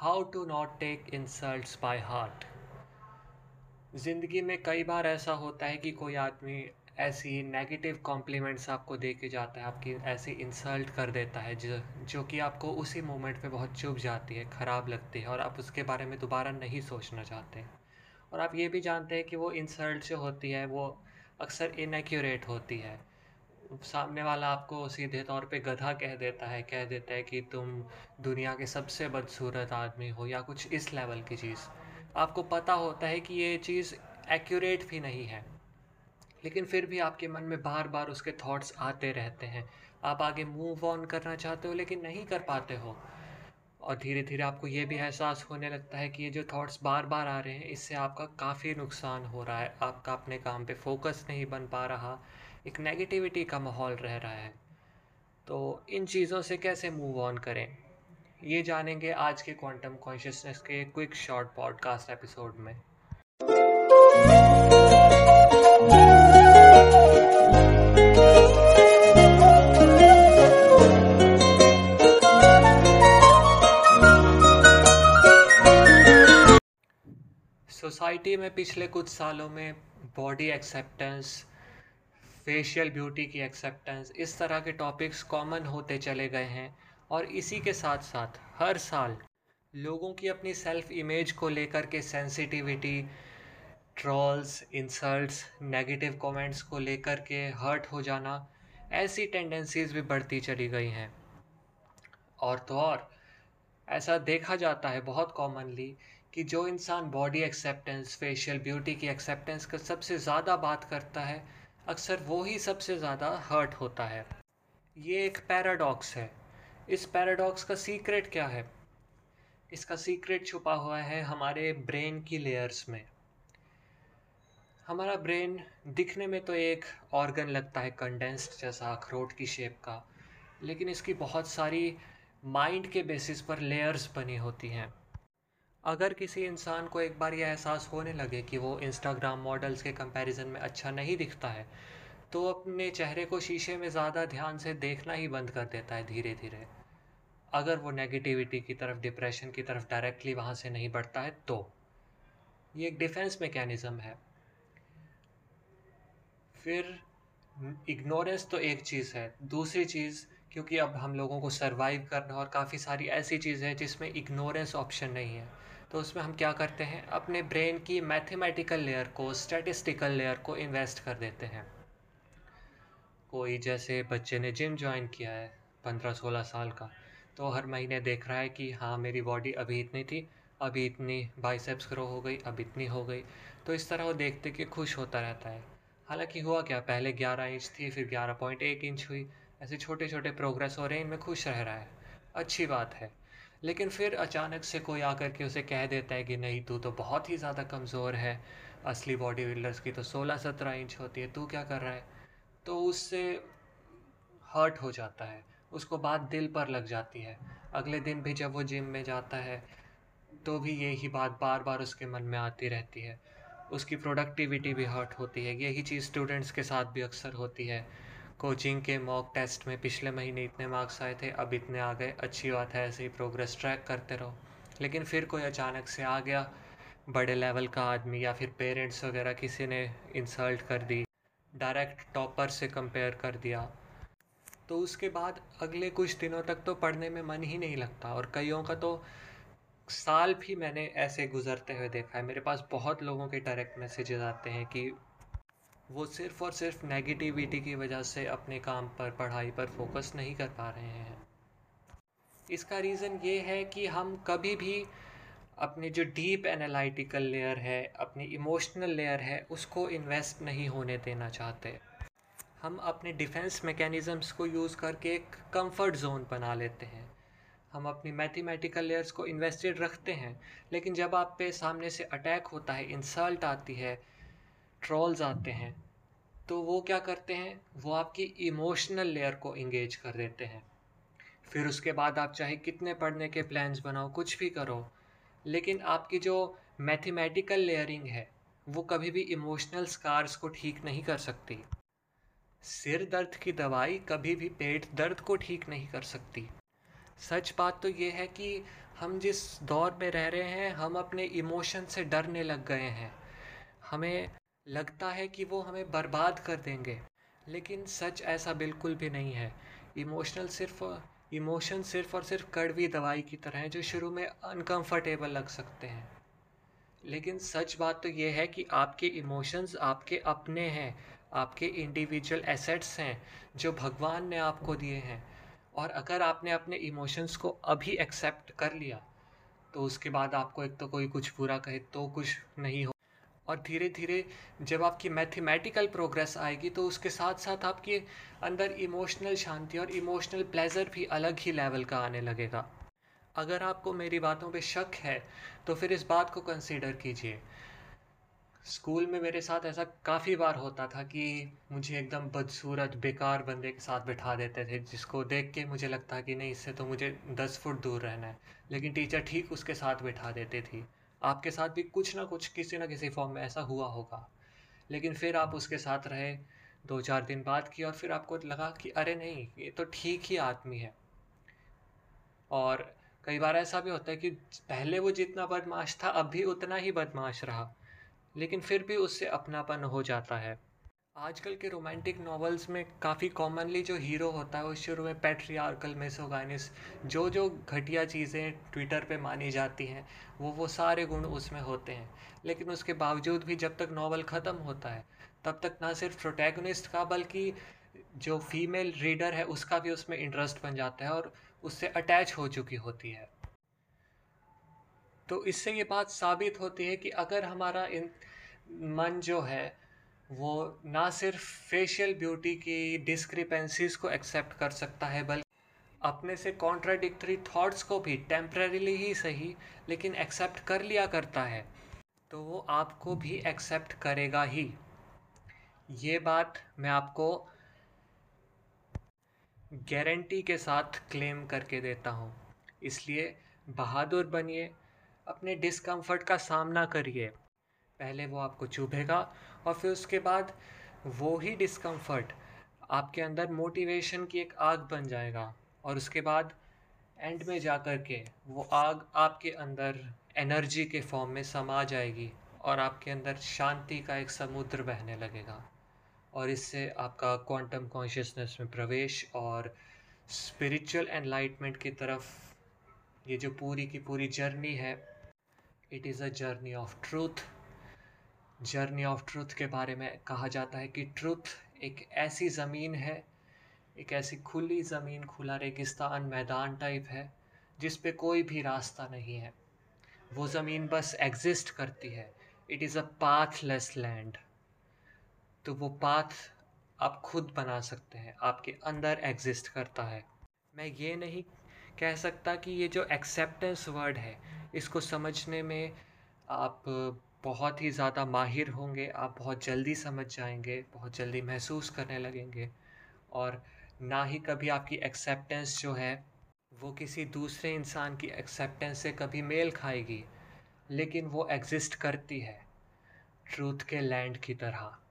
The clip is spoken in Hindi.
How to not take insults by heart. ज़िंदगी में कई बार ऐसा होता है कि कोई आदमी ऐसी नेगेटिव कॉम्प्लीमेंट्स आपको दे के जाता है, आपकी ऐसी इंसल्ट कर देता है, जो जो कि आपको उसी मोमेंट पे बहुत चुभ जाती है, ख़राब लगती है और आप उसके बारे में दोबारा नहीं सोचना चाहते। और आप ये भी जानते हैं कि वो इंसल्ट जो होती है, वो अक्सर इनएक्यूरेट होती है। सामने वाला आपको सीधे तौर पे गधा कह देता है, कह देता है कि तुम दुनिया के सबसे बदसूरत आदमी हो या कुछ इस लेवल की चीज़। आपको पता होता है कि ये चीज़ एक्यूरेट भी नहीं है, लेकिन फिर भी आपके मन में बार बार उसके थॉट्स आते रहते हैं। आप आगे मूव ऑन करना चाहते हो, लेकिन नहीं कर पाते हो। और धीरे धीरे आपको ये भी एहसास होने लगता है कि ये जो थॉट्स बार बार आ रहे हैं, इससे आपका काफ़ी नुकसान हो रहा है। आपका अपने काम पे फोकस नहीं बन पा रहा। एक नेगेटिविटी का माहौल रह रहा है। तो इन चीज़ों से कैसे मूव ऑन करें? ये जानेंगे आज के क्वांटम कॉन्शियसनेस के क्विक शॉर्ट पॉडकास्ट एपिसोड में। सोसाइटी में पिछले कुछ सालों में बॉडी एक्सेप्टेंस फेशियल ब्यूटी की एक्सेप्टेंस इस तरह के टॉपिक्स कॉमन होते चले गए हैं और इसी के साथ साथ हर साल लोगों की अपनी सेल्फ इमेज को लेकर के sensitivity trolls insults negative comments को लेकर के हर्ट हो जाना, ऐसी टेंडेंसीज भी बढ़ती चली गई हैं। और तो और, ऐसा देखा जाता है बहुत कॉमनली कि जो इंसान बॉडी एक्सेप्टेंस फेशियल ब्यूटी की एक्सेप्टेंस का सबसे ज़्यादा बात करता है अक्सर वो ही सबसे ज़्यादा हर्ट होता है। ये एक पैराडॉक्स है। इस पैराडॉक्स का सीक्रेट क्या है? इसका सीक्रेट छुपा हुआ है हमारे ब्रेन की लेयर्स में। हमारा ब्रेन दिखने में तो एक ऑर्गन लगता है कंडेंस्ड जैसा, अखरोट की शेप का, लेकिन इसकी बहुत सारी माइंड के बेसिस पर लेयर्स बनी होती हैं। अगर किसी इंसान को एक बार यह एहसास होने लगे कि वो इंस्टाग्राम मॉडल्स के कंपैरिजन में अच्छा नहीं दिखता है तो अपने चेहरे को शीशे में ज़्यादा ध्यान से देखना ही बंद कर देता है धीरे धीरे अगर वो नेगेटिविटी की तरफ़ डिप्रेशन की तरफ़ डायरेक्टली वहाँ से नहीं बढ़ता है तो। ये एक डिफेंस मैकेनिज़्म है। फिर इग्नोरेंस तो एक चीज़ है। दूसरी चीज़, क्योंकि अब हम लोगों को सरवाइव करना और काफ़ी सारी ऐसी चीज़ें हैं जिसमें इग्नोरेंस ऑप्शन नहीं है। तो उसमें हम क्या करते हैं? अपने ब्रेन की मैथमेटिकल लेयर को स्टैटिस्टिकल लेयर को इन्वेस्ट कर देते हैं। कोई जैसे बच्चे ने जिम ज्वाइन किया है, पंद्रह सोलह साल का तो हर महीने देख रहा है कि हाँ मेरी बॉडी अभी इतनी थी, अभी इतनी बाइसेप्स ग्रो हो गई, अब इतनी हो गई। तो इस तरह वो देखते कि खुश होता रहता है। हालाँकि हुआ क्या? पहले ग्यारह इंच थी, फिर ग्यारह पॉइंट एक इंच हुई। ऐसे छोटे छोटे प्रोग्रेस हो रहे हैं, इनमें खुश रह रहा है। अच्छी बात है। लेकिन फिर अचानक से कोई आकर के उसे कह देता है कि नहीं, तू तो बहुत ही ज़्यादा कमज़ोर है। असली बॉडी बिल्डर्स की तो सोलह सत्रह इंच होती है, तू क्या कर रहा है? तो उससे हर्ट हो जाता है, उसको बात दिल पर लग जाती है। अगले दिन भी जब वो जिम में जाता है तो भी यही बात बार बार उसके मन में आती रहती है। उसकी प्रोडक्टिविटी भी हर्ट होती है, यही चीज़ स्टूडेंट्स के साथ भी अक्सर होती है। कोचिंग के मॉक टेस्ट में पिछले महीने इतने मार्क्स आए थे, अब इतने आ गए। अच्छी बात है, ऐसे ही प्रोग्रेस ट्रैक करते रहो। लेकिन फिर कोई अचानक से आ गया, बड़े लेवल का आदमी या फिर पेरेंट्स वगैरह किसी ने इंसल्ट कर दी डायरेक्ट टॉपर से कंपेयर कर दिया। तो उसके बाद अगले कुछ दिनों तक तो पढ़ने में मन ही नहीं लगता और कईयों का तो साल भी मैंने ऐसे गुजरते हुए देखा है। मेरे पास बहुत लोगों के डायरेक्ट मैसेजेस आते हैं कि वो सिर्फ़ और सिर्फ़ नेगेटिविटी की वजह से अपने काम पर, पढ़ाई पर फोकस नहीं कर पा रहे हैं। इसका रीज़न ये है कि हम कभी भी अपने जो डीप एनालिटिकल लेयर है, अपनी इमोशनल लेयर है, उसको इन्वेस्ट नहीं होने देना चाहते। हम अपने डिफेंस मैकेनिज़म्स को यूज़ करके एक कंफर्ट जोन बना लेते हैं। हम अपनी मैथमेटिकल लेयर्स को इन्वेस्टेड रखते हैं, लेकिन जब आप पे सामने से अटैक होता है इंसल्ट आती है ट्रॉल्स आते हैं तो वो क्या करते हैं? वो आपकी इमोशनल लेयर को इंगेज कर देते हैं। फिर उसके बाद आप चाहे कितने पढ़ने के प्लान्स बनाओ, कुछ भी करो, लेकिन आपकी जो मैथमेटिकल लेयरिंग है, वो कभी भी इमोशनल स्कार्स को ठीक नहीं कर सकती। सिर दर्द की दवाई कभी भी पेट दर्द को ठीक नहीं कर सकती। सच बात तो ये है कि हम जिस दौर में रह रहे हैं, हम अपने इमोशन से डरने लग गए हैं। हमें लगता है कि वो हमें बर्बाद कर देंगे। लेकिन सच ऐसा बिल्कुल भी नहीं है। इमोशनल सिर्फ़, इमोशन सिर्फ़ और सिर्फ़ कड़वी दवाई की तरह है जो शुरू में अनकंफर्टेबल लग सकते हैं। लेकिन सच बात तो ये है कि आपके इमोशंस आपके अपने हैं, आपके इंडिविजुअल एसेट्स हैं, जो भगवान ने आपको दिए हैं। और अगर आपने अपने इमोशंस को अभी एक्सेप्ट कर लिया तो उसके बाद आपको एक तो कोई कुछ बुरा कहे तो कुछ नहीं हो और धीरे धीरे जब आपकी मैथमेटिकल प्रोग्रेस आएगी तो उसके साथ साथ आपके अंदर इमोशनल शांति और इमोशनल प्लेजर भी अलग ही लेवल का आने लगेगा। अगर आपको मेरी बातों पे शक है तो फिर इस बात को कंसीडर कीजिए। स्कूल में मेरे साथ ऐसा काफ़ी बार होता था कि मुझे एकदम बदसूरत, बेकार बंदे के साथ बिठा देते थे, जिसको देख के मुझे लगता कि नहीं, इससे तो मुझे दस फुट दूर रहना है। लेकिन टीचर ठीक उसके साथ बिठा देती थी। आपके साथ भी कुछ ना कुछ किसी ना किसी फॉर्म में ऐसा हुआ होगा। लेकिन फिर आप उसके साथ रहे दो चार दिन बाद की और फिर आपको लगा कि अरे नहीं, ये तो ठीक ही आदमी है। और कई बार ऐसा भी होता है कि पहले वो जितना बदमाश था, अब भी उतना ही बदमाश रहा। लेकिन फिर भी उससे अपनापन हो जाता है। आजकल के रोमांटिक नॉवेल्स में काफ़ी कॉमनली जो हीरो होता है, वो शुरू में पेट्रियार्कल मेसोगानिस जो जो घटिया चीज़ें ट्विटर पे मानी जाती हैं, वो वो सारे गुण उसमें होते हैं। लेकिन उसके बावजूद भी जब तक नॉवल ख़त्म होता है, तब तक ना सिर्फ़ प्रोटैगनिस्ट का, बल्कि जो फीमेल रीडर है, उसका भी उसमें इंटरेस्ट बन जाता है और उससे अटैच हो चुकी होती है। तो इससे ये बात साबित होती है कि अगर हमारा इन, मन जो है वो ना सिर्फ़ फेशियल ब्यूटी की डिस्क्रिपेंसीज को एक्सेप्ट कर सकता है, बल्कि अपने से कॉन्ट्राडिक्टरी थॉट्स को भी टेम्पररीली ही सही, लेकिन एक्सेप्ट कर लिया करता है तो वो आपको भी एक्सेप्ट करेगा ही। ये बात मैं आपको गारंटी के साथ क्लेम करके देता हूँ। इसलिए बहादुर बनिए, अपने डिस्कम्फर्ट का सामना करिए। पहले वो आपको चुभेगा और फिर उसके बाद वो ही डिस्कम्फर्ट आपके अंदर मोटिवेशन की एक आग बन जाएगा और उसके बाद एंड में जा कर के वो आग आपके अंदर एनर्जी के फॉर्म में समा जाएगी और आपके अंदर शांति का एक समुद्र बहने लगेगा और इससे आपका क्वांटम कॉन्शियसनेस में प्रवेश और स्पिरिचुअल एनलाइटमेंट की तरफ़ ये जो पूरी की पूरी जर्नी है it is a journey of truth journey of truth के बारे में कहा जाता है कि ट्रुथ एक ऐसी ज़मीन है, एक ऐसी खुली ज़मीन, खुला रेगिस्तान, मैदान टाइप है, जिस पे कोई भी रास्ता नहीं है। वो ज़मीन बस एग्जिस्ट करती है। It is a pathless land. तो वो पाथ आप खुद बना सकते हैं, आपके अंदर एग्जिस्ट करता है। मैं ये नहीं कह सकता कि ये जो एक्सेप्टेंस वर्ड है, इसको समझने में आप बहुत ही ज़्यादा माहिर होंगे, आप बहुत जल्दी समझ जाएँगे, बहुत जल्दी महसूस करने लगेंगे और ना ही कभी आपकी एक्सेप्टेंस जो है, वो किसी दूसरे इंसान की एक्सेप्टेंस से कभी मेल खाएगी, लेकिन वो एग्ज़िस्ट करती है ट्रूथ के लैंड की तरह।